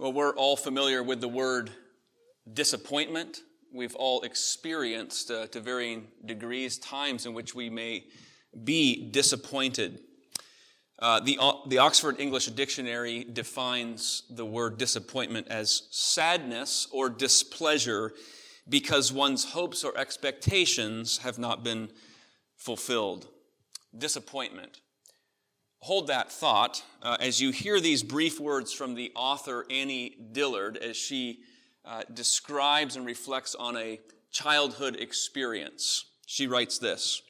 Well, we're all familiar with the word disappointment. We've all experienced, uh, to varying degrees, times in which we may be disappointed. Uh, the, uh, the Oxford English Dictionary defines the word disappointment as sadness or displeasure because one's hopes or expectations have not been fulfilled. Disappointment. Hold that thought uh, as you hear these brief words from the author Annie Dillard as she uh, describes and reflects on a childhood experience. She writes this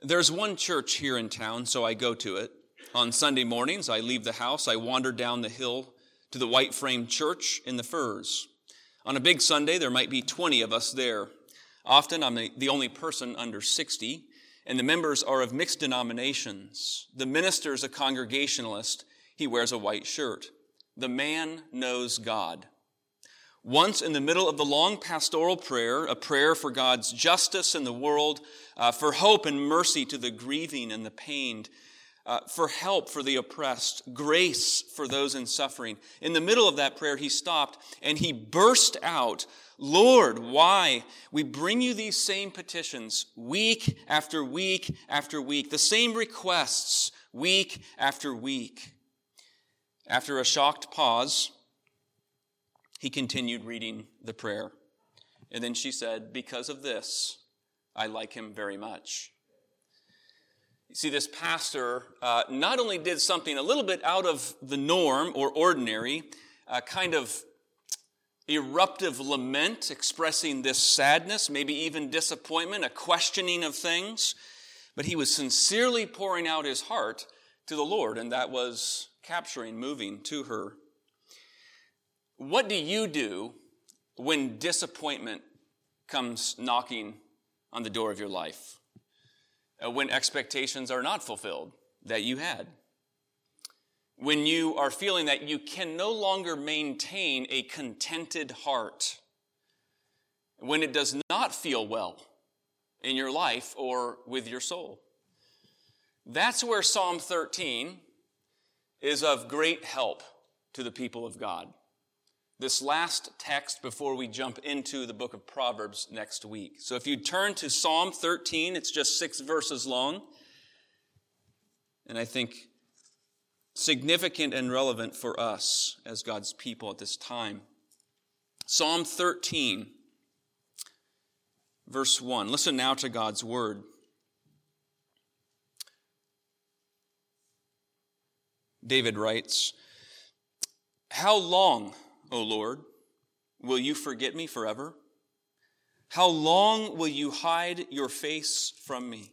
There's one church here in town, so I go to it. On Sunday mornings, I leave the house, I wander down the hill to the white frame church in the firs. On a big Sunday, there might be 20 of us there. Often, I'm the only person under 60 and the members are of mixed denominations. The minister is a congregationalist. He wears a white shirt. The man knows God. Once in the middle of the long pastoral prayer, a prayer for God's justice in the world, uh, for hope and mercy to the grieving and the pained, uh, for help for the oppressed, grace for those in suffering. In the middle of that prayer, he stopped and he burst out Lord, why? We bring you these same petitions week after week after week, the same requests week after week. After a shocked pause, he continued reading the prayer. And then she said, Because of this, I like him very much. You see, this pastor uh, not only did something a little bit out of the norm or ordinary, uh, kind of eruptive lament expressing this sadness, maybe even disappointment, a questioning of things. But he was sincerely pouring out his heart to the Lord, and that was capturing, moving to her. What do you do when disappointment comes knocking on the door of your life? Uh, when expectations are not fulfilled that you had? When you are feeling that you can no longer maintain a contented heart, when it does not feel well in your life or with your soul. That's where Psalm 13 is of great help to the people of God. This last text before we jump into the book of Proverbs next week. So if you turn to Psalm 13, it's just six verses long. And I think significant and relevant for us as God's people at this time. Psalm 13, verse 1. Listen now to God's word. David writes, How long, O Lord, will you forget me forever? How long will you hide your face from me?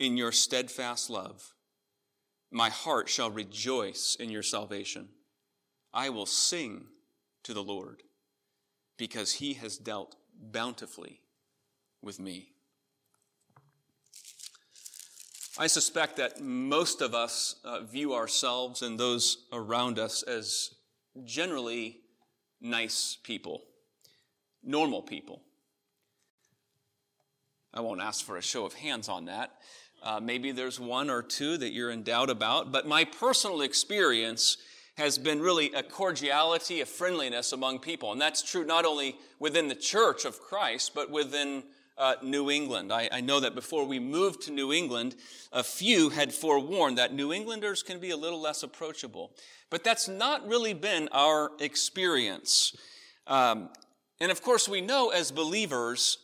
in your steadfast love. My heart shall rejoice in your salvation. I will sing to the Lord because he has dealt bountifully with me. I suspect that most of us uh, view ourselves and those around us as generally nice people, normal people. I won't ask for a show of hands on that. Uh, maybe there's one or two that you're in doubt about, but my personal experience has been really a cordiality, a friendliness among people. And that's true not only within the church of Christ, but within uh, New England. I, I, know that before we moved to New England, a few had forewarned that New Englanders can be a little less approachable. But that's not really been our experience. Um, and of course, we know as believers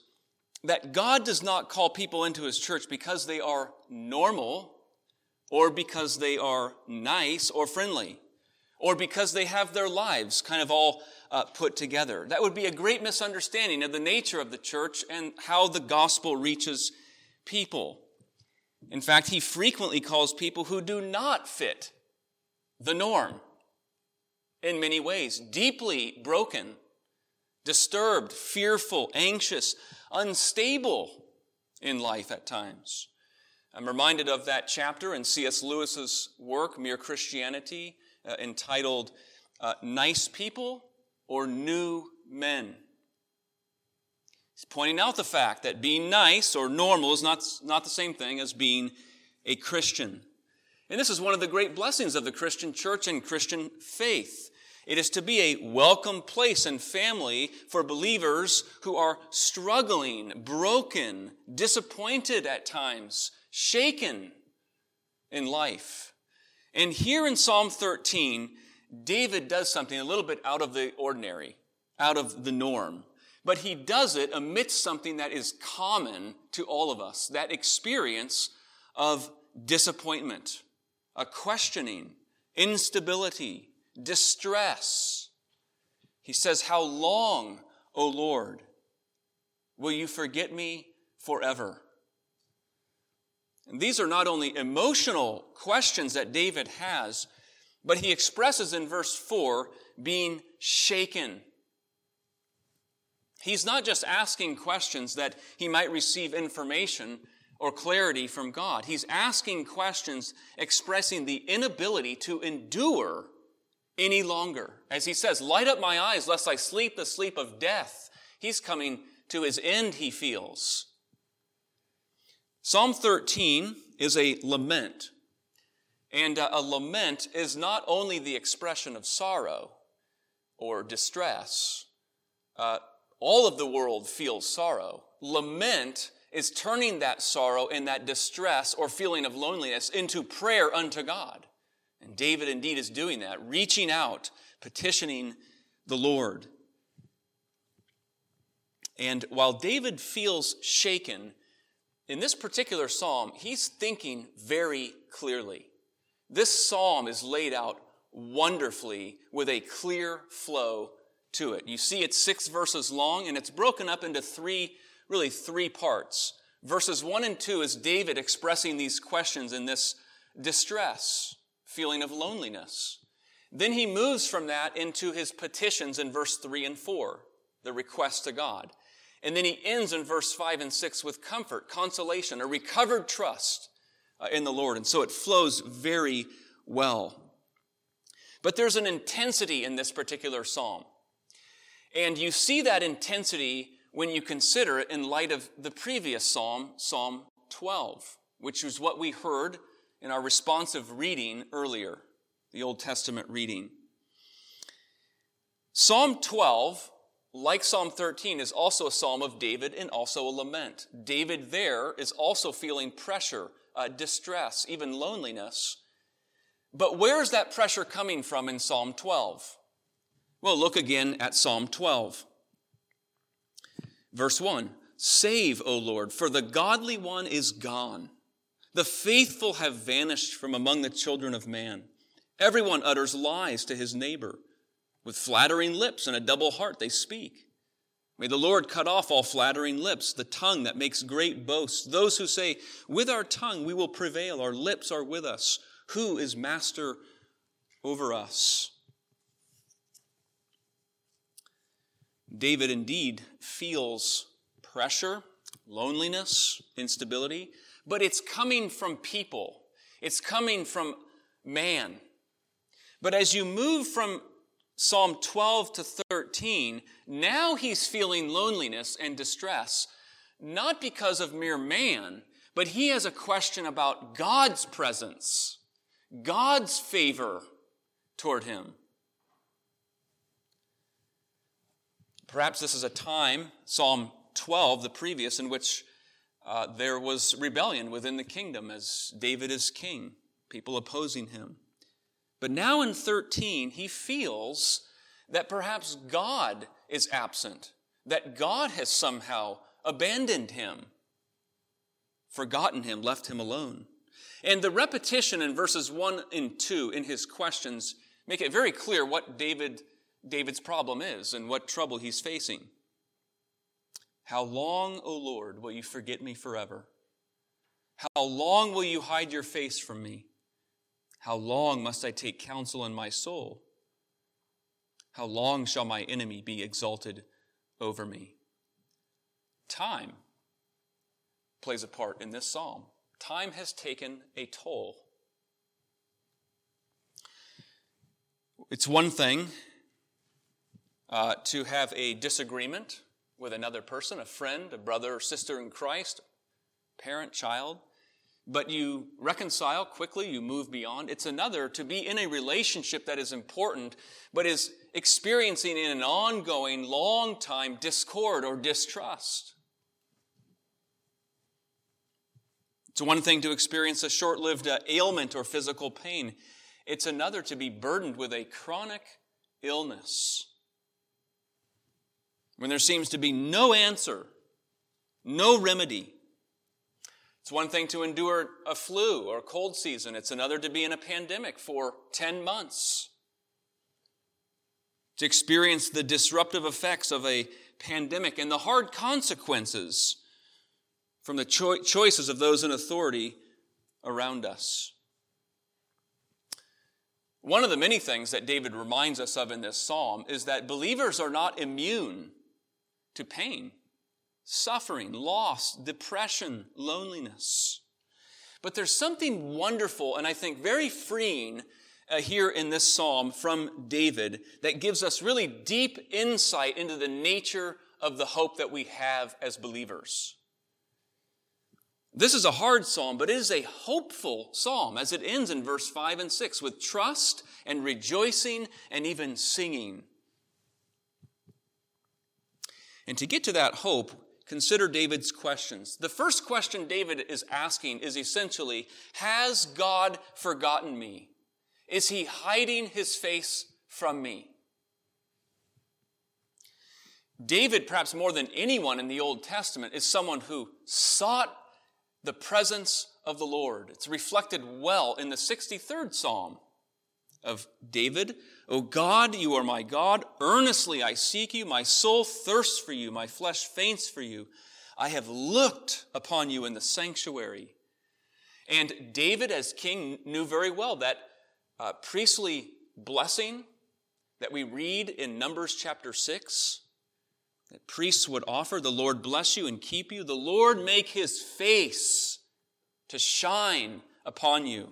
that God does not call people into his church because they are normal or because they are nice or friendly or because they have their lives kind of all uh, put together. That would be a great misunderstanding of the nature of the church and how the gospel reaches people. In fact, he frequently calls people who do not fit the norm in many ways, deeply broken, disturbed, fearful, anxious, unstable in life at times. I'm reminded of that chapter in C.S. Lewis's work, Mere Christianity, uh, entitled uh, Nice People or New Men. He's pointing out the fact that being nice or normal is not, not the same thing as being a Christian. And this is one of the great blessings of the Christian church and Christian faith. It is to be a welcome place and family for believers who are struggling, broken, disappointed at times, shaken in life. And here in Psalm 13, David does something a little bit out of the ordinary, out of the norm. But he does it amidst something that is common to all of us that experience of disappointment, a questioning, instability, distress. He says, How long, O Lord, will you forget me forever? And these are not only emotional questions that David has, but he expresses in verse 4 being shaken He's not just asking questions that he might receive information or clarity from God. He's asking questions expressing the inability to endure any longer. As he says, light up my eyes lest I sleep the sleep of death. He's coming to his end, he feels. Psalm 13 is a lament. And uh, a lament is not only the expression of sorrow or distress, uh, all of the world feels sorrow. Lament is turning that sorrow and that distress or feeling of loneliness into prayer unto God. And David indeed is doing that, reaching out, petitioning the Lord. And while David feels shaken, in this particular psalm, he's thinking very clearly. This psalm is laid out wonderfully with a clear flow to it. You see it's six verses long and it's broken up into three, really three parts. Verses one and two is David expressing these questions in this distress, feeling of loneliness. Then he moves from that into his petitions in verse three and four, the request to God. And then he ends in verse five and six with comfort, consolation, a recovered trust uh, in the Lord. And so it flows very well. But there's an intensity in this particular psalm. And you see that intensity when you consider it in light of the previous psalm, Psalm 12, which was what we heard in our responsive reading earlier, the Old Testament reading. Psalm 12, like Psalm 13, is also a psalm of David and also a lament. David there is also feeling pressure, uh, distress, even loneliness. But where is that pressure coming from in Psalm 12? Well, look again at Psalm 12. Verse 1 Save, O Lord, for the godly one is gone. The faithful have vanished from among the children of man. Everyone utters lies to his neighbor. With flattering lips and a double heart they speak. May the Lord cut off all flattering lips, the tongue that makes great boasts. Those who say, With our tongue we will prevail, our lips are with us. Who is master over us? David indeed feels pressure, loneliness, instability, but it's coming from people. It's coming from man. But as you move from Psalm 12 to 13, now he's feeling loneliness and distress, not because of mere man, but he has a question about God's presence, God's favor toward him. Perhaps this is a time, Psalm 12, the previous, in which uh, there was rebellion within the kingdom as David is king, people opposing him. But now in 13, he feels that perhaps God is absent, that God has somehow abandoned him, forgotten him, left him alone. And the repetition in verses 1 and 2 in his questions make it very clear what David David's problem is and what trouble he's facing. How long, O Lord, will you forget me forever? How long will you hide your face from me? How long must I take counsel in my soul? How long shall my enemy be exalted over me? Time plays a part in this psalm. Time has taken a toll. It's one thing uh, to have a disagreement with another person, a friend, a brother or sister in Christ, parent, child, but you reconcile quickly, you move beyond. It's another to be in a relationship that is important, but is experiencing in an ongoing, long time discord or distrust. It's one thing to experience a short lived uh, ailment or physical pain. It's another to be burdened with a chronic illness. When there seems to be no answer, no remedy. It's one thing to endure a flu or a cold season. It's another to be in a pandemic for 10 months. To experience the disruptive effects of a pandemic and the hard consequences from the cho- choices of those in authority around us. One of the many things that David reminds us of in this psalm is that believers are not immune to pain, suffering, loss, depression, loneliness. But there's something wonderful and I think very freeing uh, here in this psalm from David that gives us really deep insight into the nature of the hope that we have as believers. This is a hard psalm, but it is a hopeful psalm as it ends in verse 5 and 6 with trust and rejoicing and even singing. And to get to that hope, consider David's questions. The first question David is asking is essentially Has God forgotten me? Is he hiding his face from me? David, perhaps more than anyone in the Old Testament, is someone who sought the presence of the Lord. It's reflected well in the 63rd Psalm of David. O God, you are my God. Earnestly I seek you. My soul thirsts for you. My flesh faints for you. I have looked upon you in the sanctuary. And David, as king, knew very well that uh, priestly blessing that we read in Numbers chapter 6 that priests would offer. The Lord bless you and keep you. The Lord make his face to shine upon you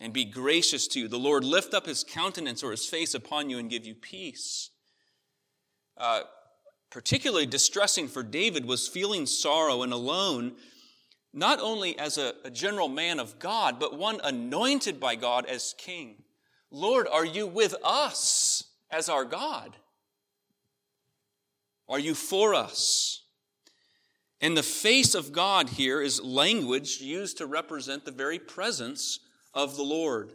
and be gracious to you. The Lord lift up his countenance or his face upon you and give you peace. Uh, particularly distressing for David was feeling sorrow and alone, not only as a, a general man of God, but one anointed by God as king. Lord, are you with us as our God? Are you for us? And the face of God here is language used to represent the very presence of the Lord.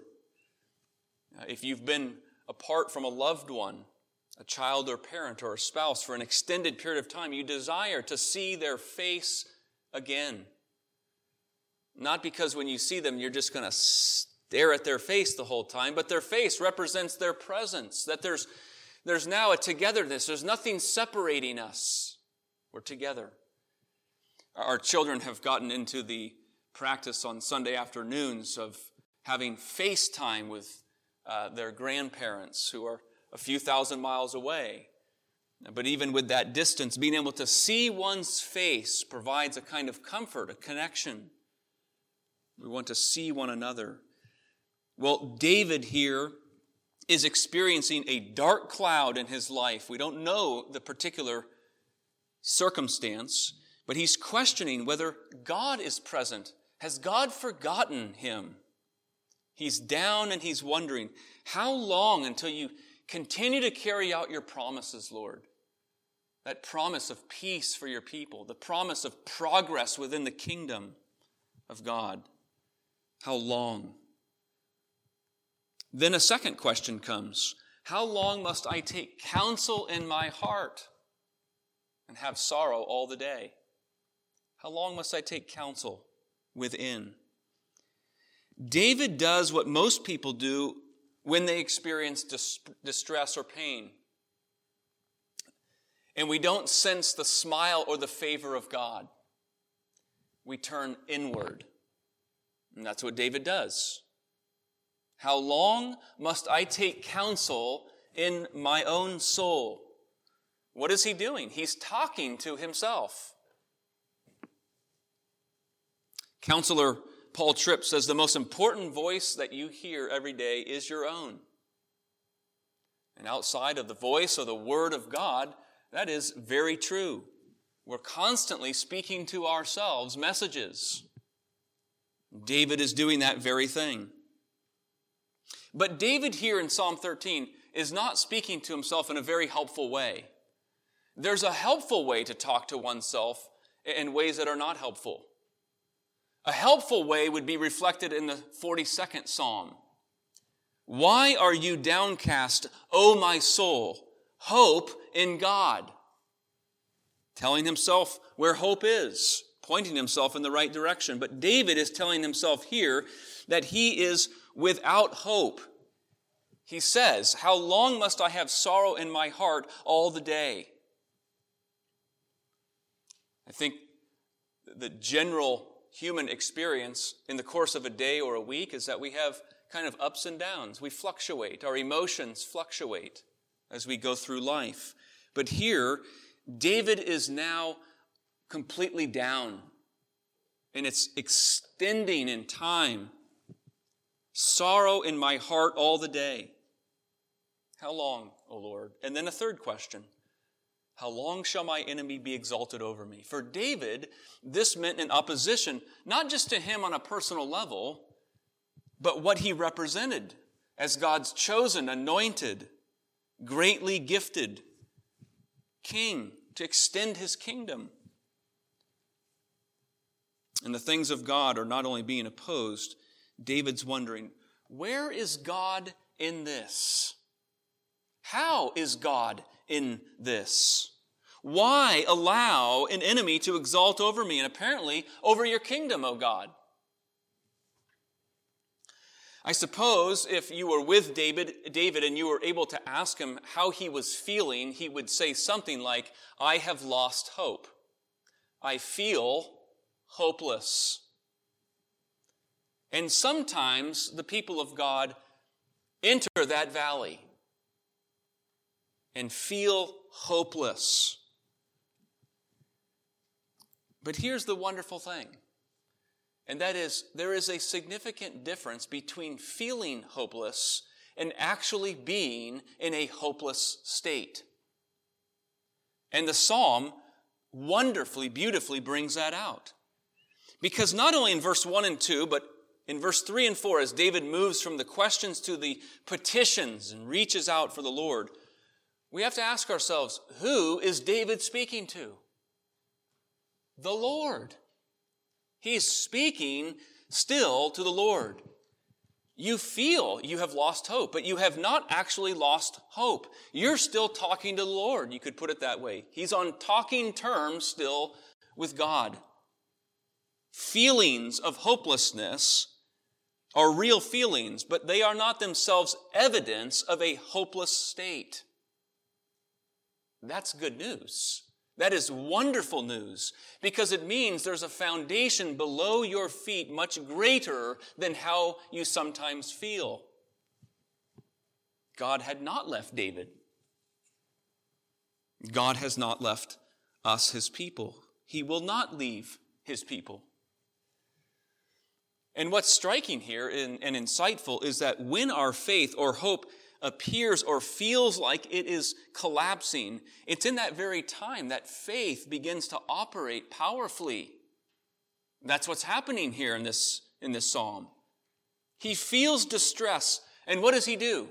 If you've been apart from a loved one, a child or parent or a spouse for an extended period of time, you desire to see their face again. Not because when you see them, you're just going to stare at their face the whole time, but their face represents their presence, that there's there's now a togetherness. There's nothing separating us. We're together. Our children have gotten into the practice on Sunday afternoons of having FaceTime with uh, their grandparents who are a few thousand miles away. But even with that distance, being able to see one's face provides a kind of comfort, a connection. We want to see one another. Well, David here is experiencing a dark cloud in his life. We don't know the particular circumstance, but he's questioning whether God is present. Has God forgotten him? He's down and he's wondering, how long until you continue to carry out your promises, Lord? That promise of peace for your people, the promise of progress within the kingdom of God. How long? Then a second question comes How long must I take counsel in my heart and have sorrow all the day? How long must I take counsel within? David does what most people do when they experience dis- distress or pain. And we don't sense the smile or the favor of God. We turn inward. And that's what David does. How long must I take counsel in my own soul. What is he doing? He's talking to himself. Counselor Paul Tripp says the most important voice that you hear every day is your own. And outside of the voice or the word of God, that is very true. We're constantly speaking to ourselves messages. David is doing that very thing. But David here in Psalm 13 is not speaking to himself in a very helpful way. There's a helpful way to talk to oneself in ways that are not helpful. A helpful way would be reflected in the 42nd Psalm. Why are you downcast, O my soul? Hope in God. Telling himself where hope is, pointing himself in the right direction. But David is telling himself here that he is without hope. He says, How long must I have sorrow in my heart all the day? I think the general human experience in the course of a day or a week is that we have kind of ups and downs. We fluctuate. Our emotions fluctuate as we go through life. But here, David is now completely down and it's extending in time. Sorrow in my heart all the day. How long, O Lord? And then a third question. How long shall my enemy be exalted over me? For David, this meant an opposition, not just to him on a personal level, but what he represented as God's chosen, anointed, greatly gifted king to extend his kingdom. And the things of God are not only being opposed, David's wondering, where is God in this? How is God in this? Why allow an enemy to exalt over me and apparently over your kingdom, O God? I suppose if you were with David, David and you were able to ask him how he was feeling, he would say something like, I have lost hope. I feel hopeless. And sometimes the people of God enter that valley and feel hopeless. But here's the wonderful thing, and that is there is a significant difference between feeling hopeless and actually being in a hopeless state. And the psalm wonderfully, beautifully brings that out. Because not only in verse 1 and 2, but in verse 3 and 4, as David moves from the questions to the petitions and reaches out for the Lord, we have to ask ourselves, who is David speaking to? The Lord. He's speaking still to the Lord. You feel you have lost hope, but you have not actually lost hope. You're still talking to the Lord. You could put it that way. He's on talking terms still with God. Feelings of hopelessness are real feelings, but they are not themselves evidence of a hopeless state. That's good news. That is wonderful news because it means there's a foundation below your feet much greater than how you sometimes feel. God had not left David. God has not left us, his people. He will not leave his people. And what's striking here and, insightful is that when our faith or hope appears or feels like it is collapsing, it's in that very time that faith begins to operate powerfully. That's what's happening here in this, in this psalm. He feels distress, and what does he do?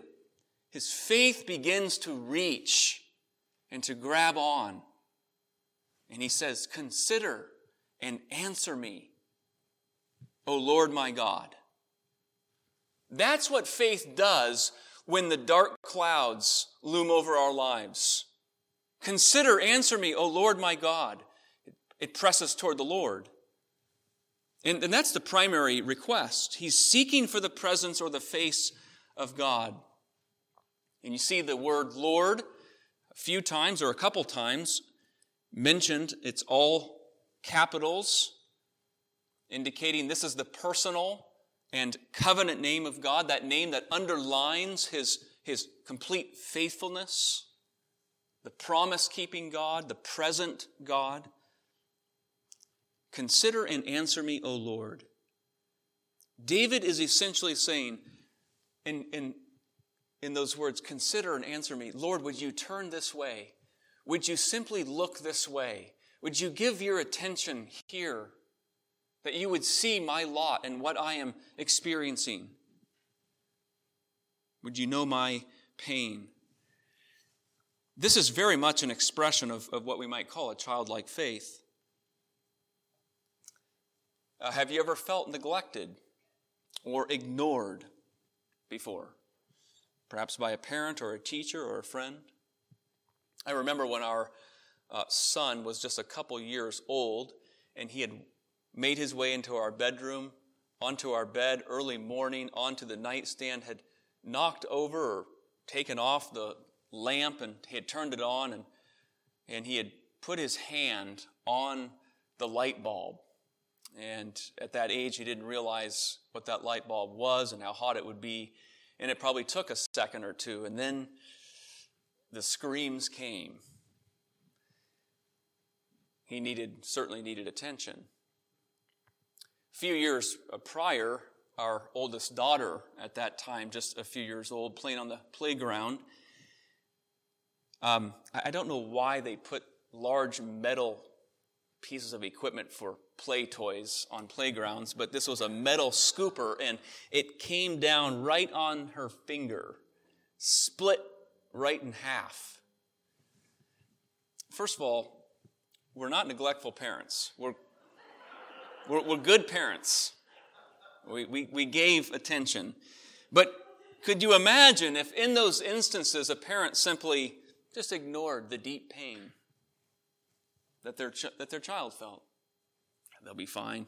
His faith begins to reach and to grab on. And he says, Consider and answer me, O Lord my God. That's what faith does when the dark clouds loom over our lives. Consider, answer me, O Lord my God. It presses toward the Lord. And, and that's the primary request. He's seeking for the presence or the face of God. And you see the word Lord a few times or a couple times mentioned. It's all capitals, indicating this is the personal and covenant name of God, that name that underlines his his complete faithfulness, the promise keeping God, the present God. Consider and answer me, O Lord. David is essentially saying, in, in, in those words, consider and answer me, Lord, would you turn this way? Would you simply look this way? Would you give your attention here? That you would see my lot and what I am experiencing? Would you know my pain? This is very much an expression of, of what we might call a childlike faith. Uh, have you ever felt neglected or ignored before? Perhaps by a parent or a teacher or a friend? I remember when our uh, son was just a couple years old and he had made his way into our bedroom, onto our bed early morning, onto the nightstand, had knocked over or taken off the lamp and he had turned it on and, and he had put his hand on the light bulb. And at that age, he didn't realize what that light bulb was and how hot it would be. And it probably took a second or two. And then the screams came. He needed, certainly needed attention. A few years prior, our oldest daughter at that time, just a few years old, playing on the playground, um, I don't know why they put large metal pieces of equipment for play toys on playgrounds, but this was a metal scooper and it came down right on her finger, split right in half. First of all, we're not neglectful parents. We're, we're, we're good parents. We, we, we gave attention. But could you imagine if in those instances a parent simply just ignored the deep pain that their, ch- that their child felt. They'll be fine.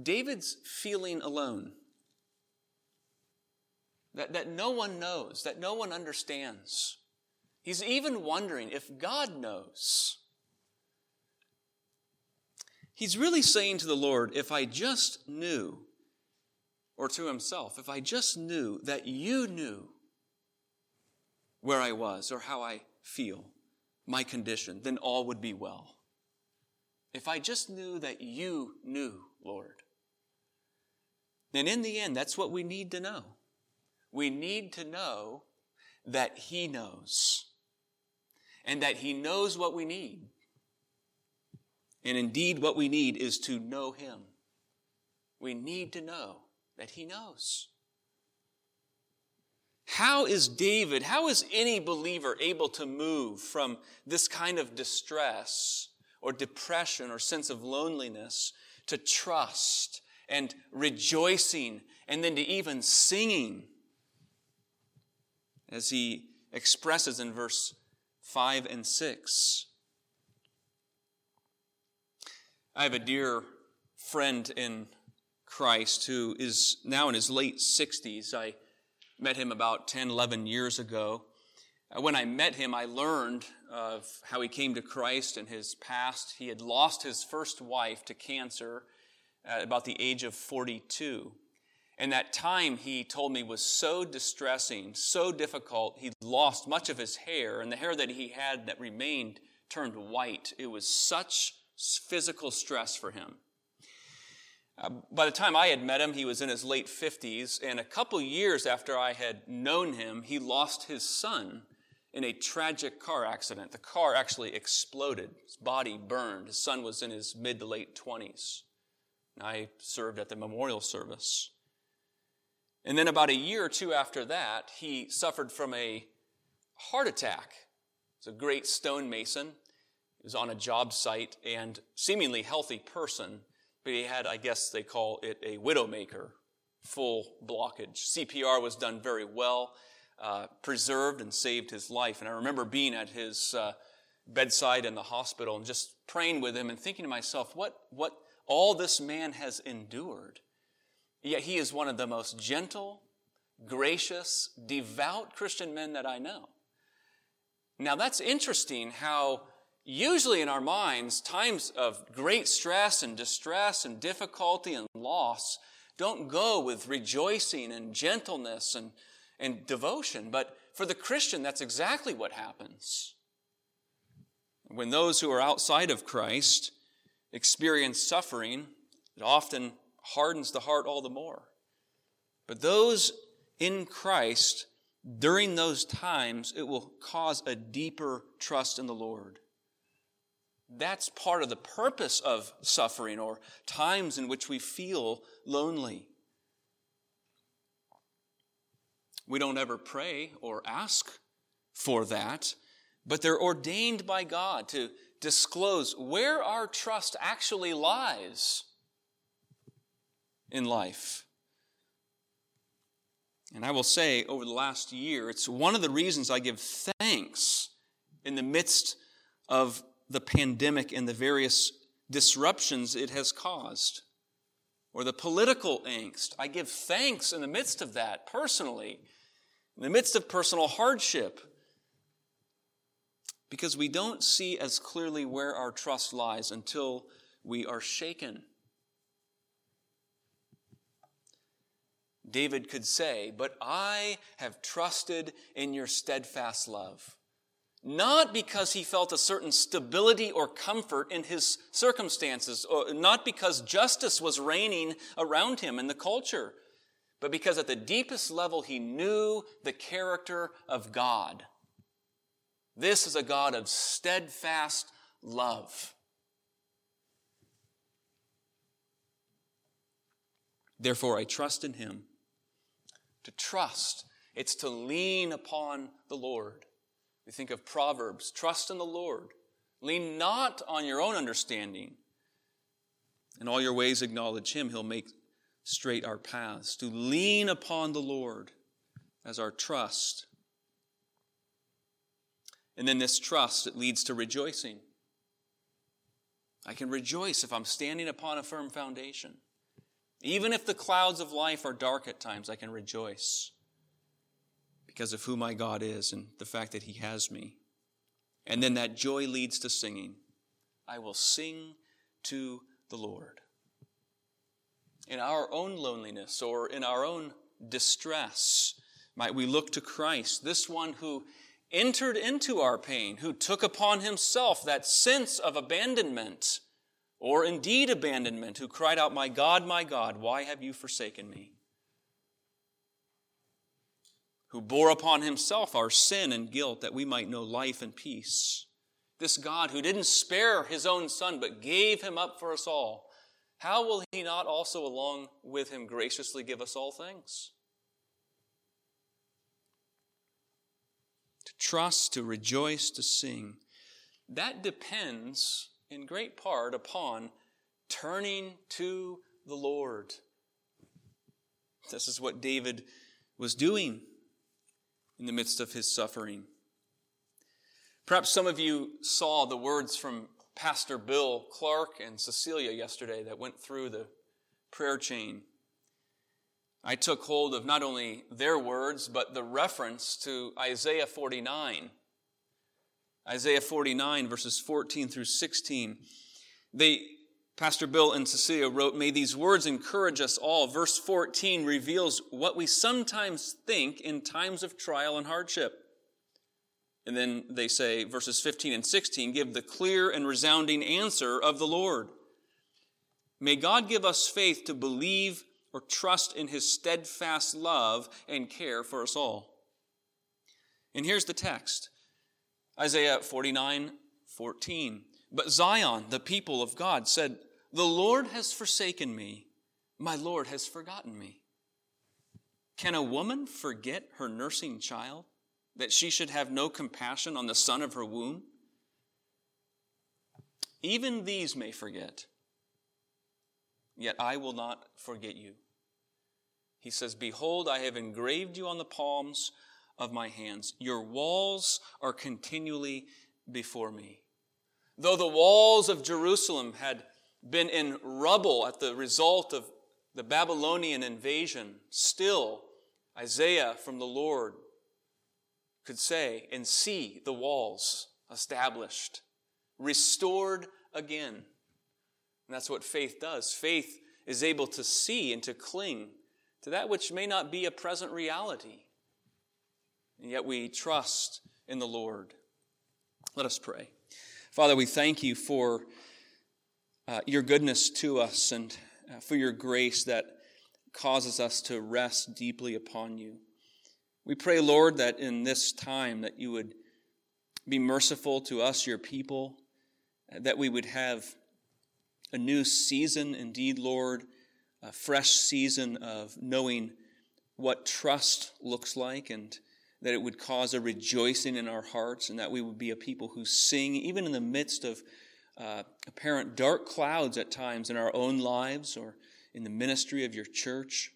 David's feeling alone. That, that no one knows, that no one understands. He's even wondering if God knows. He's really saying to the Lord, if I just knew, or to himself, if I just knew that you knew where I was or how I feel, my condition, then all would be well. If I just knew that you knew, Lord. And in the end, that's what we need to know. We need to know that He knows and that He knows what we need. And indeed, what we need is to know Him. We need to know that He knows. How is David, how is any believer able to move from this kind of distress or depression or sense of loneliness to trust and rejoicing and then to even singing? As he expresses in verse 5 and 6. I have a dear friend in Christ who is now in his late 60s. I met him about 10, 11 years ago. Uh, when I met him, I learned of how he came to Christ and his past. He had lost his first wife to cancer at about the age of 42. And that time, he told me, was so distressing, so difficult. He lost much of his hair, and the hair that he had that remained turned white. It was such physical stress for him. Uh, by the time I had met him, he was in his late 50s, and a couple years after I had known him, he lost his son in a tragic car accident. The car actually exploded, his body burned. His son was in his mid to late 20s. I served at the memorial service. And then about a year or two after that, he suffered from a heart attack. He's a great stonemason. Was on a job site and seemingly healthy person but he had, I guess they call it a widowmaker, full blockage. CPR was done very well, uh, preserved and saved his life. And I remember being at his uh, bedside in the hospital and just praying with him and thinking to myself, what, what all this man has endured. Yet he is one of the most gentle, gracious, devout Christian men that I know. Now that's interesting how usually in our minds, times of great stress and distress and difficulty and loss don't go with rejoicing and gentleness and, and devotion. But for the Christian, that's exactly what happens. When those who are outside of Christ experience suffering, it often hardens the heart all the more. But those in Christ, during those times, it will cause a deeper trust in the Lord. That's part of the purpose of suffering or times in which we feel lonely. We don't ever pray or ask for that, but they're ordained by God to disclose where our trust actually lies in life. And I will say, over the last year, it's one of the reasons I give thanks in the midst of the pandemic and the various disruptions it has caused, or the political angst. I give thanks in the midst of that personally, in the midst of personal hardship, because we don't see as clearly where our trust lies until we are shaken. David could say, But I have trusted in your steadfast love not because he felt a certain stability or comfort in his circumstances, or not because justice was reigning around him in the culture, but because at the deepest level he knew the character of God. This is a God of steadfast love. Therefore, I trust in him. To trust, it's to lean upon the Lord. We think of Proverbs trust in the Lord, lean not on your own understanding. In all your ways, acknowledge Him. He'll make straight our paths. To lean upon the Lord as our trust. And then this trust, it leads to rejoicing. I can rejoice if I'm standing upon a firm foundation. Even if the clouds of life are dark at times, I can rejoice because of who my God is and the fact that He has me. And then that joy leads to singing. I will sing to the Lord. In our own loneliness or in our own distress, might we look to Christ, this one who entered into our pain, who took upon himself that sense of abandonment, or indeed abandonment, who cried out, My God, my God, why have you forsaken me? Who bore upon himself our sin and guilt that we might know life and peace. This God who didn't spare his own son but gave him up for us all, how will he not also along with him graciously give us all things? To trust, to rejoice, to sing, that depends in great part upon turning to the Lord. This is what David was doing in the midst of his suffering. Perhaps some of you saw the words from Pastor Bill Clark and Cecilia yesterday that went through the prayer chain. I took hold of not only their words, but the reference to Isaiah 49. Isaiah 49, verses 14 through 16. They Pastor Bill and Cecilia wrote, May these words encourage us all. Verse 14 reveals what we sometimes think in times of trial and hardship. And then they say, verses 15 and 16 give the clear and resounding answer of the Lord. May God give us faith to believe or trust in his steadfast love and care for us all. And here's the text Isaiah 49 14. But Zion, the people of God, said, The Lord has forsaken me. My Lord has forgotten me. Can a woman forget her nursing child, that she should have no compassion on the son of her womb? Even these may forget, yet I will not forget you. He says, Behold, I have engraved you on the palms of my hands. Your walls are continually before me. Though the walls of Jerusalem had been in rubble at the result of the Babylonian invasion, still Isaiah from the Lord could say and see the walls established, restored again. And that's what faith does. Faith is able to see and to cling to that which may not be a present reality, and yet we trust in the Lord. Let us pray. Father, we thank you for uh, your goodness to us and uh, for your grace that causes us to rest deeply upon you. We pray, Lord, that in this time that you would be merciful to us, your people, that we would have a new season, indeed, Lord, a fresh season of knowing what trust looks like and that it would cause a rejoicing in our hearts and that we would be a people who sing even in the midst of uh, apparent dark clouds at times in our own lives or in the ministry of your church.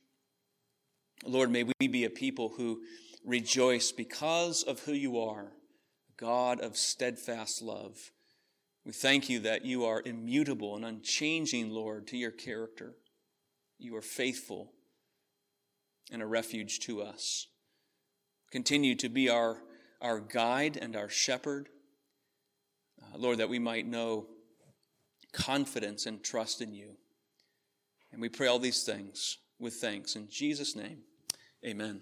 Lord, may we be a people who rejoice because of who you are, God of steadfast love. We thank you that you are immutable and unchanging, Lord, to your character. You are faithful and a refuge to us. Continue to be our, our guide and our shepherd. Uh, Lord, that we might know confidence and trust in you. And we pray all these things with thanks. In Jesus' name, amen.